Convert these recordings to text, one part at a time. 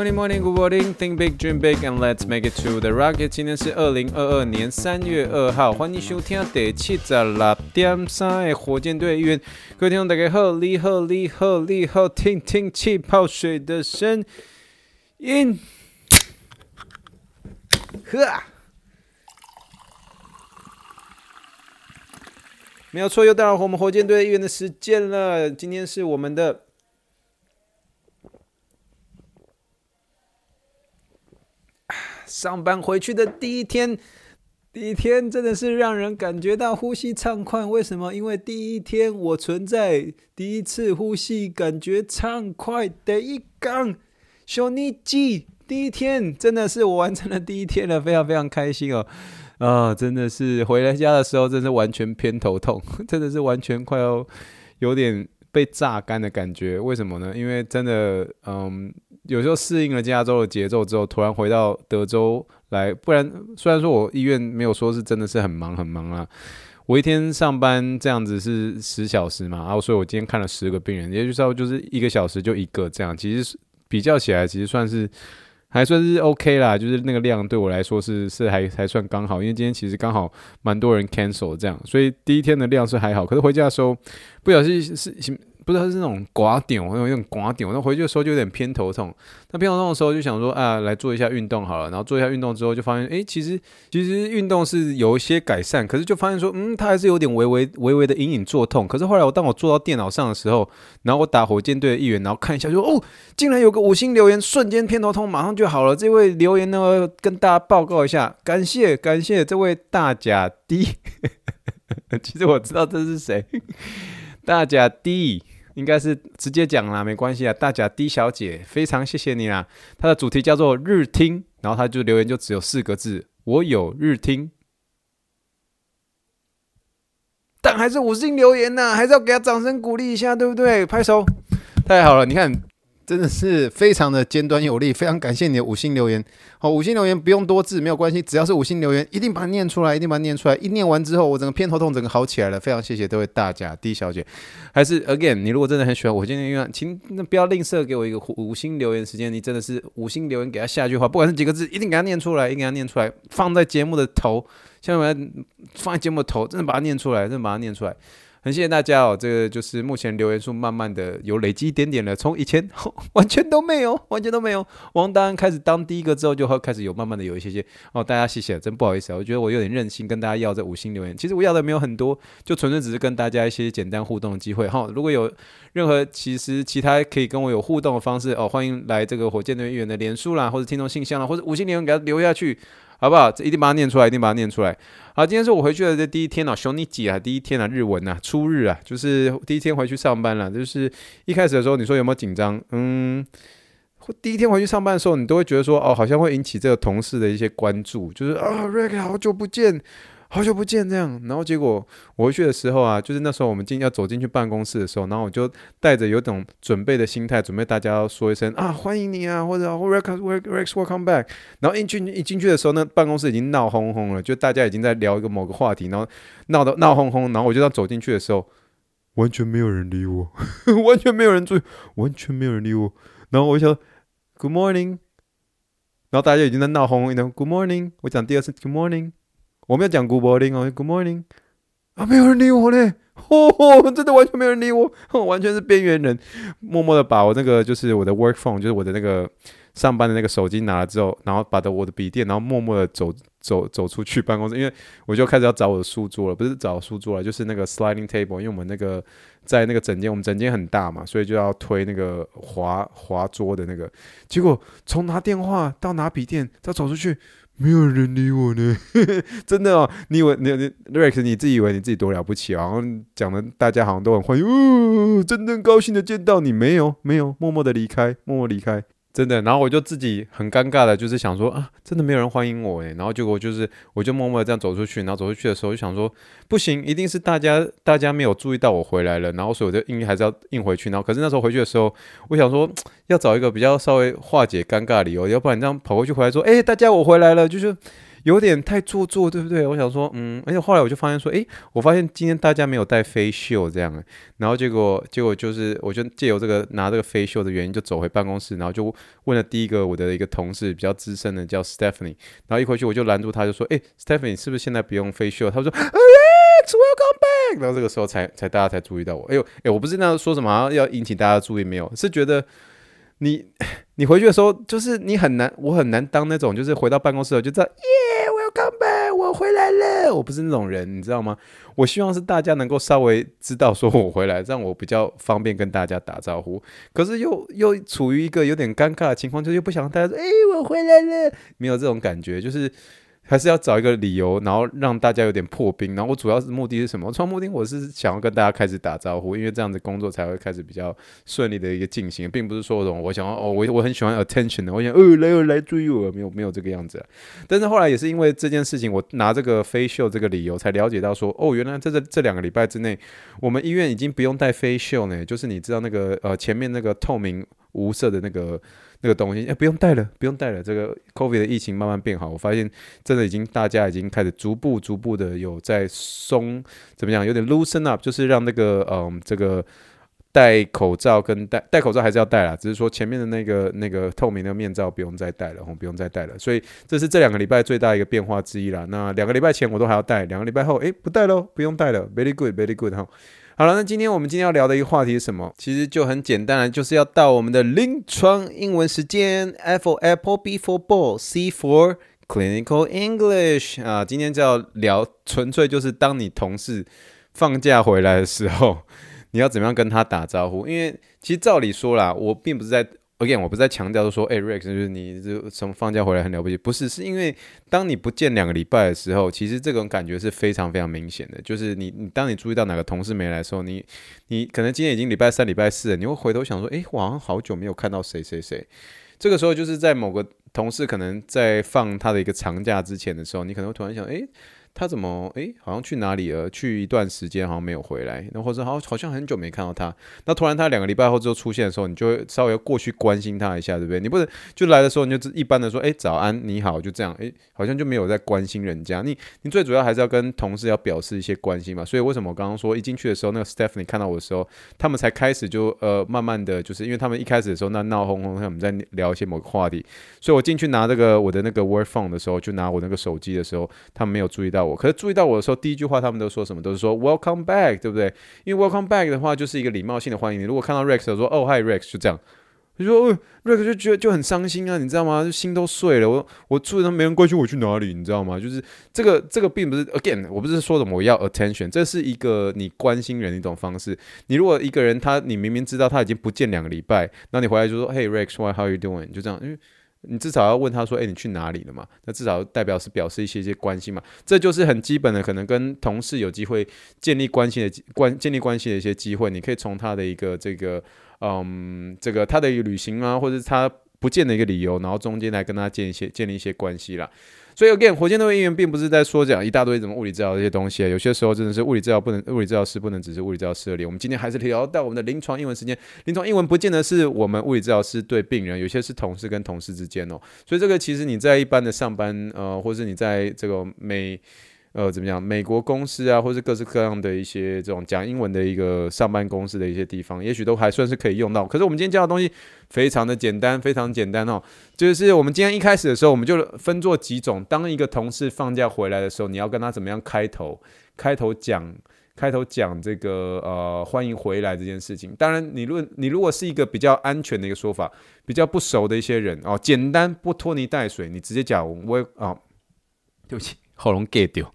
Morning, morning, good morning. Think big, dream big, and let's make it to the rocket. 今天是二零二二年三月二号，欢迎收听第七十六点三的火箭队员。各位听众大家好，你好，你好，你好，听听气泡水的声音。呵，没有错，又到了我们火箭队预言的时间了。今天是我们的。上班回去的第一天，第一天真的是让人感觉到呼吸畅快。为什么？因为第一天我存在第一次呼吸感觉畅快的一缸小尼基，第一天真的是我完成了第一天了，非常非常开心哦！啊，真的是回来家的时候，真是完全偏头痛，真的是完全快要有点被榨干的感觉。为什么呢？因为真的，嗯。有时候适应了加州的节奏之后，突然回到德州来，不然虽然说我医院没有说是真的是很忙很忙啊，我一天上班这样子是十小时嘛，然后所以我今天看了十个病人，也就是说就是一个小时就一个这样，其实比较起来其实算是还算是 OK 啦，就是那个量对我来说是是还还算刚好，因为今天其实刚好蛮多人 cancel 这样，所以第一天的量是还好，可是回家的时候不小心是。不知道是那种刮点，我有那种刮点，那回去的时候就有点偏头痛。那偏头痛的时候就想说啊，来做一下运动好了。然后做一下运动之后，就发现哎、其实其实运动是有一些改善，可是就发现说，嗯，它还是有点微微微微的隐隐作痛。可是后来我当我坐到电脑上的时候，然后我打火箭队的议员，然后看一下就，哦，竟然有个五星留言，瞬间偏头痛马上就好了。这位留言呢，跟大家报告一下，感谢感谢这位大甲 D。其实我知道这是谁，大假的。应该是直接讲啦，没关系啊。大甲 D 小姐，非常谢谢你啦。她的主题叫做日听，然后她就留言就只有四个字：我有日听。但还是五星留言呐，还是要给她掌声鼓励一下，对不对？拍手，太好了，你看。真的是非常的尖端有力，非常感谢你的五星留言。好，五星留言不用多字，没有关系，只要是五星留言，一定把它念出来，一定把它念出来。一念完之后，我整个偏头痛整个好起来了。非常谢谢这位大家 D 小姐。还是 again，你如果真的很喜欢我今天的，请那不要吝啬给我一个五星留言时间。你真的是五星留言给他下一句话，不管是几个字，一定给他念出来，一定给他念出来，放在节目的头，像我放在节目的头，真的把它念出来，真的把它念出来。很谢谢大家哦，这个就是目前留言数慢慢的有累积一点点了，从以前 完全都没有，完全都没有。王丹开始当第一个之后，就会开始有慢慢的有一些些哦，大家谢谢，真不好意思啊，我觉得我有点任性，跟大家要这五星留言，其实我要的没有很多，就纯粹只是跟大家一些简单互动的机会哈。如果有任何其实其他可以跟我有互动的方式哦，欢迎来这个火箭队员的脸书啦，或者听众信箱啦，或者五星留言给他留下去。好不好？这一定把它念出来，一定把它念出来。好，今天是我回去的这第一天哦，熊尼姐啊，第一天啊，日文啊，初日啊，就是第一天回去上班了。就是一开始的时候，你说有没有紧张？嗯，第一天回去上班的时候，你都会觉得说，哦，好像会引起这个同事的一些关注，就是啊瑞哥好久不见。好久不见，这样，然后结果我回去的时候啊，就是那时候我们进要走进去办公室的时候，然后我就带着有种准备的心态，准备大家要说一声啊，欢迎你啊，或者 Rex Rex Welcome back。然后一进一进去的时候，那办公室已经闹哄哄了，就大家已经在聊一个某个话题，然后闹得闹哄哄，然后我就要走进去的时候，完全没有人理我，完全没有人注意，完全没有人理我。然后我就说 Good morning，然后大家已经在闹哄哄，然后 Good morning，我讲第二次 Good morning。我们要讲 Good morning 哦，Good morning 啊，没有人理我嘞，哦，真的完全没有人理我，完全是边缘人，默默的把我那个就是我的 work phone，就是我的那个上班的那个手机拿了之后，然后把的我的笔电，然后默默的走走走出去办公室，因为我就开始要找我的书桌了，不是找书桌了，就是那个 sliding table，因为我们那个在那个整间，我们整间很大嘛，所以就要推那个滑滑桌的那个，结果从拿电话到拿笔电到走出去。没有人理我呢，真的哦！你以为你你 Rex，你自己以为你自己多了不起啊？然后讲的大家好像都很欢迎，哦，真正高兴的见到你，没有没有，默默的离开，默默离开。真的，然后我就自己很尴尬的，就是想说啊，真的没有人欢迎我诶，然后结果就是，我就默默的这样走出去，然后走出去的时候就想说，不行，一定是大家大家没有注意到我回来了，然后所以我就硬还是要硬回去，然后可是那时候回去的时候，我想说要找一个比较稍微化解尴尬的理由，要不然这样跑过去回来说，哎，大家我回来了，就是。有点太做作，对不对？我想说，嗯，而且后来我就发现说，诶，我发现今天大家没有带飞袖这样，然后结果结果就是，我就借由这个拿这个飞袖的原因，就走回办公室，然后就问了第一个我的一个同事，比较资深的叫 Stephanie，然后一回去我就拦住他，就说，诶，Stephanie 是不是现在不用飞袖他说，Alex，welcome back。然后这个时候才才大家才注意到我，哎呦，诶，我不是那说什么要引起大家注意没有，是觉得。你 你回去的时候，就是你很难，我很难当那种，就是回到办公室就在，耶，welcome back，我回来了。我不是那种人，你知道吗？我希望是大家能够稍微知道说我回来，让我比较方便跟大家打招呼。可是又又处于一个有点尴尬的情况，就又不想大家说，哎，我回来了，没有这种感觉，就是。还是要找一个理由，然后让大家有点破冰。然后我主要是目的是什么？从目的我是想要跟大家开始打招呼，因为这样子工作才会开始比较顺利的一个进行，并不是说这种我想要哦，我我很喜欢 attention 的，我想哦来哦来注意我，没有没有这个样子。但是后来也是因为这件事情，我拿这个 face shield 这个理由，才了解到说哦，原来在这这两个礼拜之内，我们医院已经不用戴 face shield 呢，就是你知道那个呃前面那个透明无色的那个。那个东西哎，不用带了，不用带了。这个 COVID 的疫情慢慢变好，我发现真的已经大家已经开始逐步逐步的有在松，怎么样？有点 loosen up，就是让那个嗯，这个戴口罩跟戴戴口罩还是要戴啦，只是说前面的那个那个透明的面罩不用再戴了，不用再戴了。所以这是这两个礼拜最大一个变化之一啦。那两个礼拜前我都还要戴，两个礼拜后哎不戴喽，不用戴了，very good，very good 哈。好了，那今天我们今天要聊的一个话题是什么？其实就很简单了，就是要到我们的临床英文时间，F for Apple，B for Ball，C for Clinical English 啊。今天就要聊，纯粹就是当你同事放假回来的时候，你要怎么样跟他打招呼？因为其实照理说啦，我并不是在。Again，我不是在强调说，哎，Rex，就是你这从放假回来很了不起，不是，是因为当你不见两个礼拜的时候，其实这种感觉是非常非常明显的。就是你，你当你注意到哪个同事没来的时候，你，你可能今天已经礼拜三、礼拜四了，你会回头想说，哎，我好像好久没有看到谁谁谁。这个时候就是在某个同事可能在放他的一个长假之前的时候，你可能会突然想，哎。他怎么诶，好像去哪里了？去一段时间好像没有回来，那或者好好像很久没看到他。那突然他两个礼拜后之后出现的时候，你就会稍微过去关心他一下，对不对？你不是就来的时候你就一般的说，诶，早安，你好，就这样，诶，好像就没有在关心人家。你你最主要还是要跟同事要表示一些关心嘛。所以为什么我刚刚说一进去的时候，那个 Stephanie 看到我的时候，他们才开始就呃慢慢的就是因为他们一开始的时候那闹哄哄，他们在聊一些某个话题，所以我进去拿这个我的那个 work phone 的时候，就拿我那个手机的时候，他们没有注意到我，可是注意到我。的时候第一句话，他们都说什么？都是说 Welcome back，对不对？因为 Welcome back 的话，就是一个礼貌性的欢迎。你如果看到 Rex 说哦 Hi Rex，就这样，就说哦 Rex 就觉得就很伤心啊，你知道吗？就心都碎了。我我住他没人关心我去哪里，你知道吗？就是这个这个并不是 Again，我不是说什么我要 attention，这是一个你关心人的一种方式。你如果一个人他你明明知道他已经不见两个礼拜，那你回来就说 Hey Rex，Why how are you doing？就这样，因为。你至少要问他说：“诶，你去哪里了嘛？”那至少代表是表示一些一些关心嘛。这就是很基本的，可能跟同事有机会建立关系的关建立关系的一些机会。你可以从他的一个这个嗯，这个他的旅行啊，或者是他不见的一个理由，然后中间来跟他建一些建立一些关系啦。所以，again，火箭队的应援并不是在说讲一大堆什么物理治疗这些东西。有些时候真的是物理治疗不能，物理治疗师不能只是物理治疗师而已。我们今天还是聊到我们的临床英文时间。临床英文不见得是我们物理治疗师对病人，有些是同事跟同事之间哦。所以这个其实你在一般的上班，呃，或是你在这个每。呃，怎么样？美国公司啊，或是各式各样的一些这种讲英文的一个上班公司的一些地方，也许都还算是可以用到。可是我们今天教的东西非常的简单，非常简单哦。就是我们今天一开始的时候，我们就分做几种。当一个同事放假回来的时候，你要跟他怎么样开头？开头讲，开头讲这个呃，欢迎回来这件事情。当然，你论你如果是一个比较安全的一个说法，比较不熟的一些人哦，简单不拖泥带水，你直接讲我啊，对不起。喉咙 get 掉，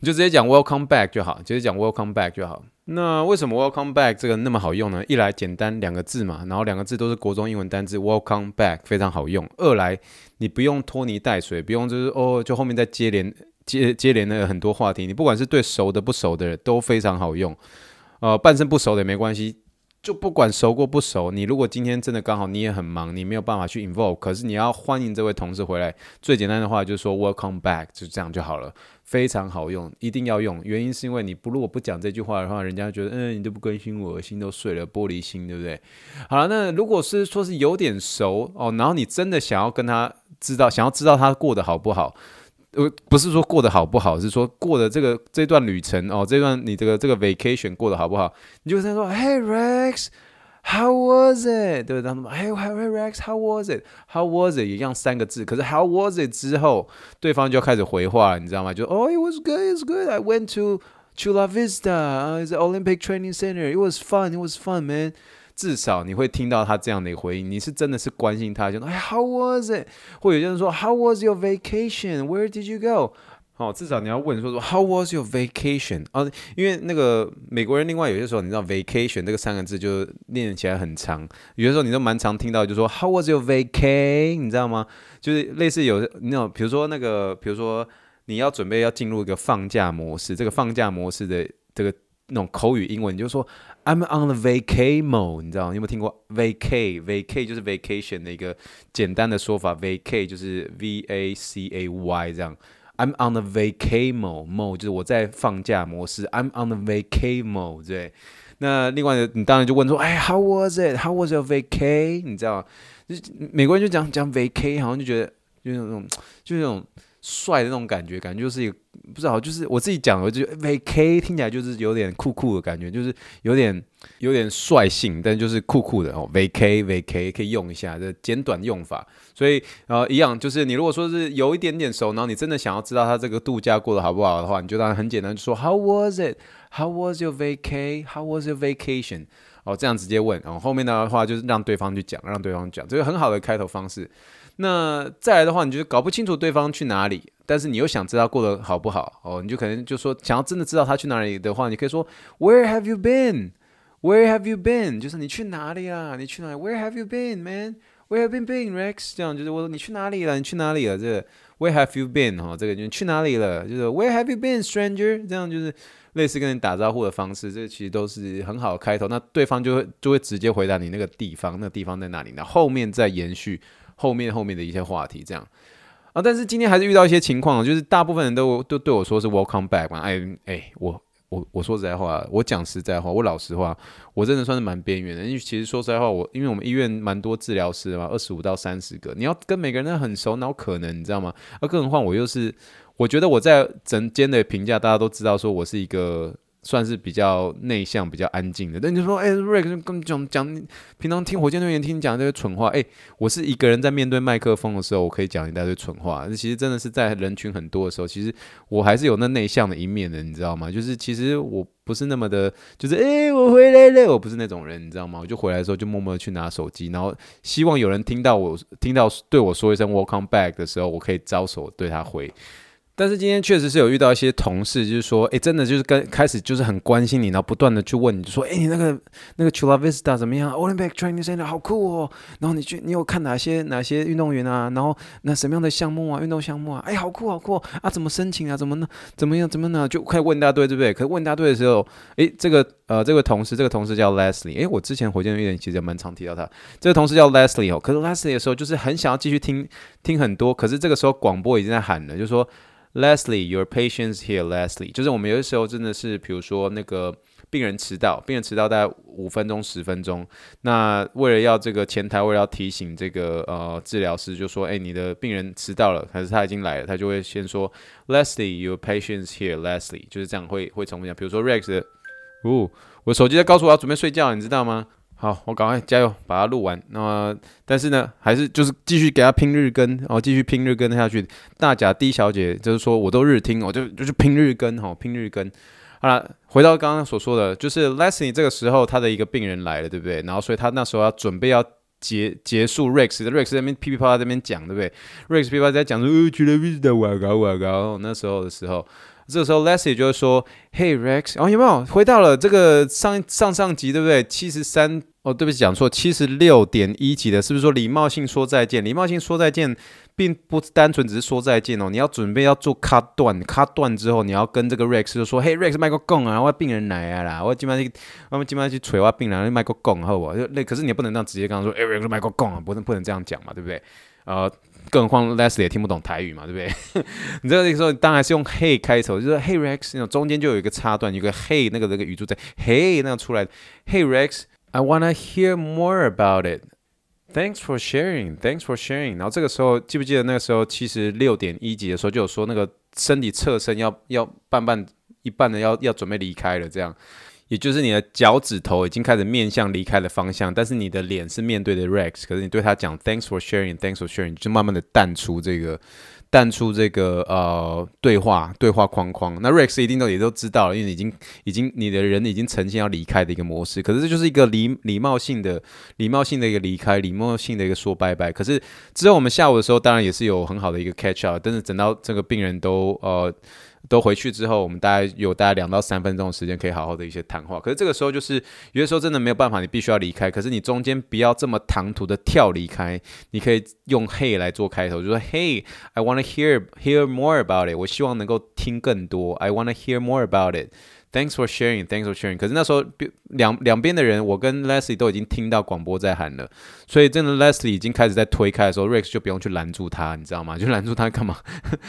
你就直接讲 welcome back 就好，直接讲 welcome back 就好。那为什么 welcome back 这个那么好用呢？一来简单两个字嘛，然后两个字都是国中英文单字 welcome back 非常好用。二来你不用拖泥带水，不用就是哦，就后面再接连接接连的很多话题，你不管是对熟的不熟的人都非常好用。呃，半生不熟的也没关系。就不管熟过不熟，你如果今天真的刚好你也很忙，你没有办法去 involve，可是你要欢迎这位同事回来，最简单的话就是说 welcome back，就这样就好了，非常好用，一定要用。原因是因为你不如果不讲这句话的话，人家觉得嗯你都不关心我，心都碎了，玻璃心，对不对？好了，那如果是说是有点熟哦，然后你真的想要跟他知道，想要知道他过得好不好。呃，不是说过得好不好，是说过的这个这段旅程哦，这段你这个这个 vacation 过得好不好？你就在说，Hey Rex，how was it？对不对？他们，Hey Hey Rex，how was it？How was it？一样三个字，可是 How was it 之后，对方就开始回话，你知道吗？就哦，It was good，It was good，I went to Chula Vista，it's an Olympic training center，It was fun，It was fun，man。至少你会听到他这样的一个回应，你是真的是关心他，就哎，How was it？或有些人说 How was your vacation？Where did you go？哦，至少你要问说说 How was your vacation？啊，因为那个美国人，另外有些时候你知道 vacation 这个三个字就念起来很长，有些时候你都蛮常听到，就说 How was your vacay？你知道吗？就是类似有那种，比如说那个，比如说你要准备要进入一个放假模式，这个放假模式的这个那种口语英文，你就说。I'm on the vacay mode，你知道吗？你有没有听过 vacay？vacay 就是 vacation 的一个简单的说法，vacay 就是 v a c a y 这样。I'm on the vacay mode，mode 就是我在放假模式。I'm on the vacay mode，对。那另外的，你当然就问说，哎，How was it？How was your vacay？你知道吗？就是美国人就讲讲 vacay，好像就觉得就是那种，就那种。帅的那种感觉，感觉就是不知道，就是我自己讲，我就 VK 听起来就是有点酷酷的感觉，就是有点有点帅性，但就是酷酷的哦。VK VK 可以用一下，这简短用法。所以呃一样，就是你如果说是有一点点熟，然后你真的想要知道他这个度假过得好不好的话，你就当然很简单，就说 How was it? How was your VK? How was your vacation? 哦，这样直接问，然后后面的话就是让对方去讲，让对方讲，这个很好的开头方式。那再来的话，你就搞不清楚对方去哪里，但是你又想知道过得好不好哦，你就可能就说想要真的知道他去哪里的话，你可以说 Where have you been? Where have you been? 就是你去哪里啊？你去哪里？Where have you been, man? Where have you been, Rex? 这样就是我说你去哪里了？你去哪里了？这个 Where have you been? 哈，这个就是去哪里了？就是 Where have you been, stranger? 这样就是类似跟你打招呼的方式，这其实都是很好的开头。那对方就会就会直接回答你那个地方，那个地方在哪里？那后面再延续。后面后面的一些话题，这样啊，但是今天还是遇到一些情况，就是大部分人都都对我说是 welcome back 嘛，哎哎，我我我说实在话，我讲实在话，我老实话，我真的算是蛮边缘的，因为其实说实在话，我因为我们医院蛮多治疗师的嘛，二十五到三十个，你要跟每个人都很熟，哪有可能，你知道吗？而更何况我又是，我觉得我在整间的评价，大家都知道说我是一个。算是比较内向、比较安静的。但你说，哎、欸、，Rex 跟讲讲，平常听火箭队员听你讲这些蠢话，哎、我是一个人在面对麦克风的时候，我可以讲一大堆蠢话。其实真的是在人群很多的时候，其实我还是有那内向的一面的，你知道吗？就是其实我不是那么的，就是哎、我回来了，我不是那种人，你知道吗？我就回来的时候就默默的去拿手机，然后希望有人听到我听到对我说一声 Welcome back 的时候，我可以招手对他回。但是今天确实是有遇到一些同事，就是说，哎，真的就是跟开始就是很关心你，然后不断的去问你，就说，哎，你那个那个 Chula Vista 怎么样？Olympic Training Center 好酷哦。然后你去，你有看哪些哪些运动员啊？然后那什么样的项目啊？运动项目啊？哎，好酷好酷啊！怎么申请啊？怎么呢？怎么样？怎么呢？就快问一大堆，对不对？可是问一大堆的时候，哎，这个呃，这个同事，这个同事叫 Leslie，哎，我之前火箭队其实也蛮常提到他。这个同事叫 Leslie 哦，可是 Leslie 的时候就是很想要继续听听很多，可是这个时候广播已经在喊了，就是说。Leslie, your patience here, Leslie。就是我们有的时候真的是，比如说那个病人迟到，病人迟到大概五分钟、十分钟。那为了要这个前台，为了要提醒这个呃治疗师，就说：“哎，你的病人迟到了，可是他已经来了。”他就会先说：“Leslie, your patience here, Leslie。”就是这样会会重复讲。比如说 Rex，哦，我手机在告诉我要准备睡觉，你知道吗？好，我赶快加油，把它录完。那么，但是呢，还是就是继续给他拼日更，然后继续拼日更下去。大甲 D 小姐就是说，我都日听，我就就是拼日更，哈，拼日更。好了，回到刚刚所说的，就是 Leslie 这个时候他的一个病人来了，对不对？然后所以他那时候要准备要结结束 Rex，Rex 那边噼噼啪啪在那边讲，对不对？Rex 噼啪在讲说，呃，去了 Vista 哇高哇高。那时候的时候。这个时候 Leslie 就会说：“Hey Rex，哦有没有回到了这个上上上集对不对？七十三哦，对不起讲错，七十六点一集的，是不是说礼貌性说再见？礼貌性说再见，并不单纯只是说再见哦，你要准备要做 cut 断，cut 断之后，你要跟这个 Rex 就说：Hey Rex，麦克讲啊，我病人来啊啦，我今晚去，我们今晚去捶我病人，麦克讲好不？就那可是你也不能这样直接跟他说：Hey Rex，麦克讲啊，不能不能这样讲嘛，对不对？呃。”更何况 Leslie 也听不懂台语嘛，对不对？你这个时候当然是用 Hey 开头，就是 Hey Rex，那种中间就有一个插段，有个 Hey 那个那个语助在 Hey 那样出来。Hey Rex，I wanna hear more about it. Thanks for sharing. Thanks for sharing. 然后这个时候记不记得那个时候七十六点一集的时候就有说那个身体侧身要要半半一半的要要准备离开了这样。也就是你的脚趾头已经开始面向离开的方向，但是你的脸是面对的 Rex，可是你对他讲 Thanks for sharing，Thanks for sharing，就慢慢的淡出这个淡出这个呃对话对话框框。那 Rex 一定都也都知道了，因为已经已经你的人已经呈现要离开的一个模式。可是这就是一个礼礼貌性的礼貌性的一个离开，礼貌性的一个说拜拜。可是之后我们下午的时候，当然也是有很好的一个 catch up，但是等到这个病人都呃。都回去之后，我们大概有大概两到三分钟的时间可以好好的一些谈话。可是这个时候就是有些时候真的没有办法，你必须要离开。可是你中间不要这么唐突的跳离开，你可以用 Hey 来做开头，就说 Hey，I want to hear hear more about it。我希望能够听更多。I want to hear more about it。Thanks for sharing. Thanks for sharing. 可是那时候两两边的人，我跟 Leslie 都已经听到广播在喊了，所以真的 Leslie 已经开始在推开的时候，Rex 就不用去拦住他，你知道吗？就拦住他干嘛？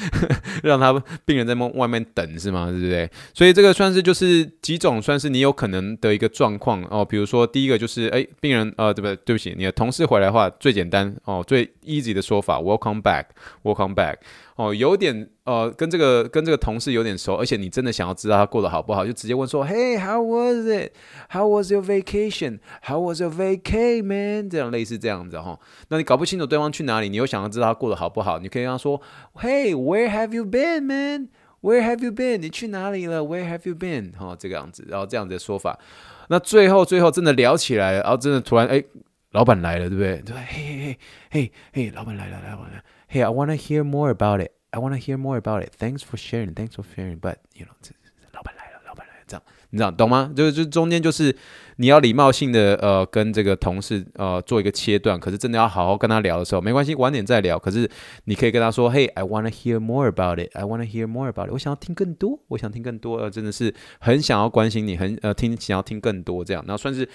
让他病人在外面等是吗？对不对？所以这个算是就是几种算是你有可能的一个状况哦。比如说第一个就是哎，病人呃，对不对？对不起，你的同事回来的话最简单哦，最 easy 的说法，Welcome back. Welcome back. 哦，有点呃，跟这个跟这个同事有点熟，而且你真的想要知道他过得好不好，就直接问说，Hey, how was it? How was your vacation? How was your vacay, man? 这样类似这样子哈。那你搞不清楚对方去哪里，你又想要知道他过得好不好，你可以跟他说，Hey, where have you been, man? Where have you been? 你去哪里了？Where have you been? 哈，这个样子，然后这样子的说法。那最后最后真的聊起来了，然后真的突然哎，老板来了，对不对？对，嘿嘿嘿嘿嘿，老板来了，老板来了。Hey, I want to hear more about it. I want to hear more about it. Thanks for sharing. Thanks for sharing. But you know，这老板来了，老板来了，这样你知道懂吗？就是就中间就是你要礼貌性的呃跟这个同事呃做一个切断，可是真的要好好跟他聊的时候，没关系，晚点再聊。可是你可以跟他说，Hey, I want to hear more about it. I want to hear more about it. 我想要听更多，我想听更多，呃，真的是很想要关心你，很呃听想要听更多这样，然后算是。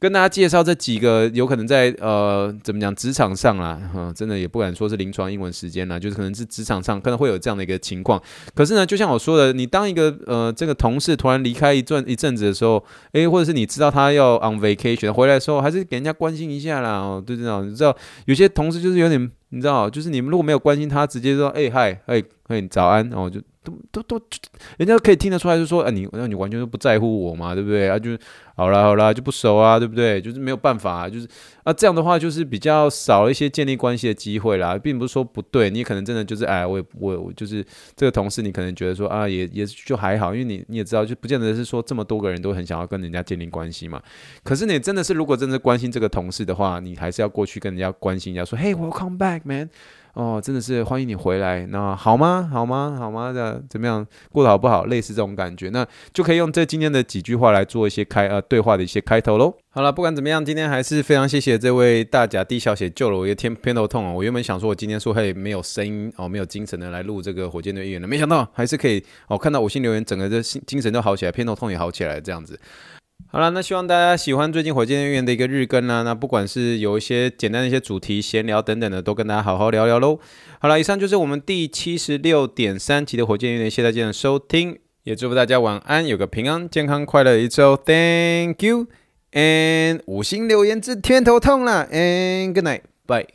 跟大家介绍这几个有可能在呃怎么讲职场上啦，哈，真的也不敢说是临床英文时间啦，就是可能是职场上可能会有这样的一个情况。可是呢，就像我说的，你当一个呃这个同事突然离开一阵一阵子的时候，诶，或者是你知道他要 on vacation 回来的时候，还是给人家关心一下啦，哦，对这种你知道有些同事就是有点，你知道，就是你们如果没有关心他，直接说，哎，嗨，诶，嘿，早安，然后就。都都都，人家可以听得出来，就说，啊，你那你完全都不在乎我嘛，对不对？啊，就好啦好啦，就不熟啊，对不对？就是没有办法，啊，就是啊，这样的话就是比较少一些建立关系的机会啦，并不是说不对，你可能真的就是，哎，我我我就是这个同事，你可能觉得说啊，也也就还好，因为你你也知道，就不见得是说这么多个人都很想要跟人家建立关系嘛。可是你真的是，如果真的关心这个同事的话，你还是要过去跟人家关心一下，说，Hey, welcome back, man. 哦，真的是欢迎你回来。那好吗？好吗？好吗？这怎么样？过得好不好？类似这种感觉，那就可以用这今天的几句话来做一些开呃对话的一些开头喽。好了，不管怎么样，今天还是非常谢谢这位大甲 D 小姐救了我一个天偏头痛哦。我原本想说我今天说嘿没有声音哦，没有精神的来录这个火箭队议员的，没想到还是可以哦。看到五星留言，整个这心精神都好起来，偏头痛也好起来，这样子。好了，那希望大家喜欢最近火箭队员的一个日更啦、那不管是有一些简单的一些主题闲聊等等的，都跟大家好好聊聊喽。好了，以上就是我们第七十六点三集的火箭队员，谢谢大家的收听，也祝福大家晚安，有个平安、健康、快乐的一周。Thank you and 五星留言之天头痛了，and good night，bye。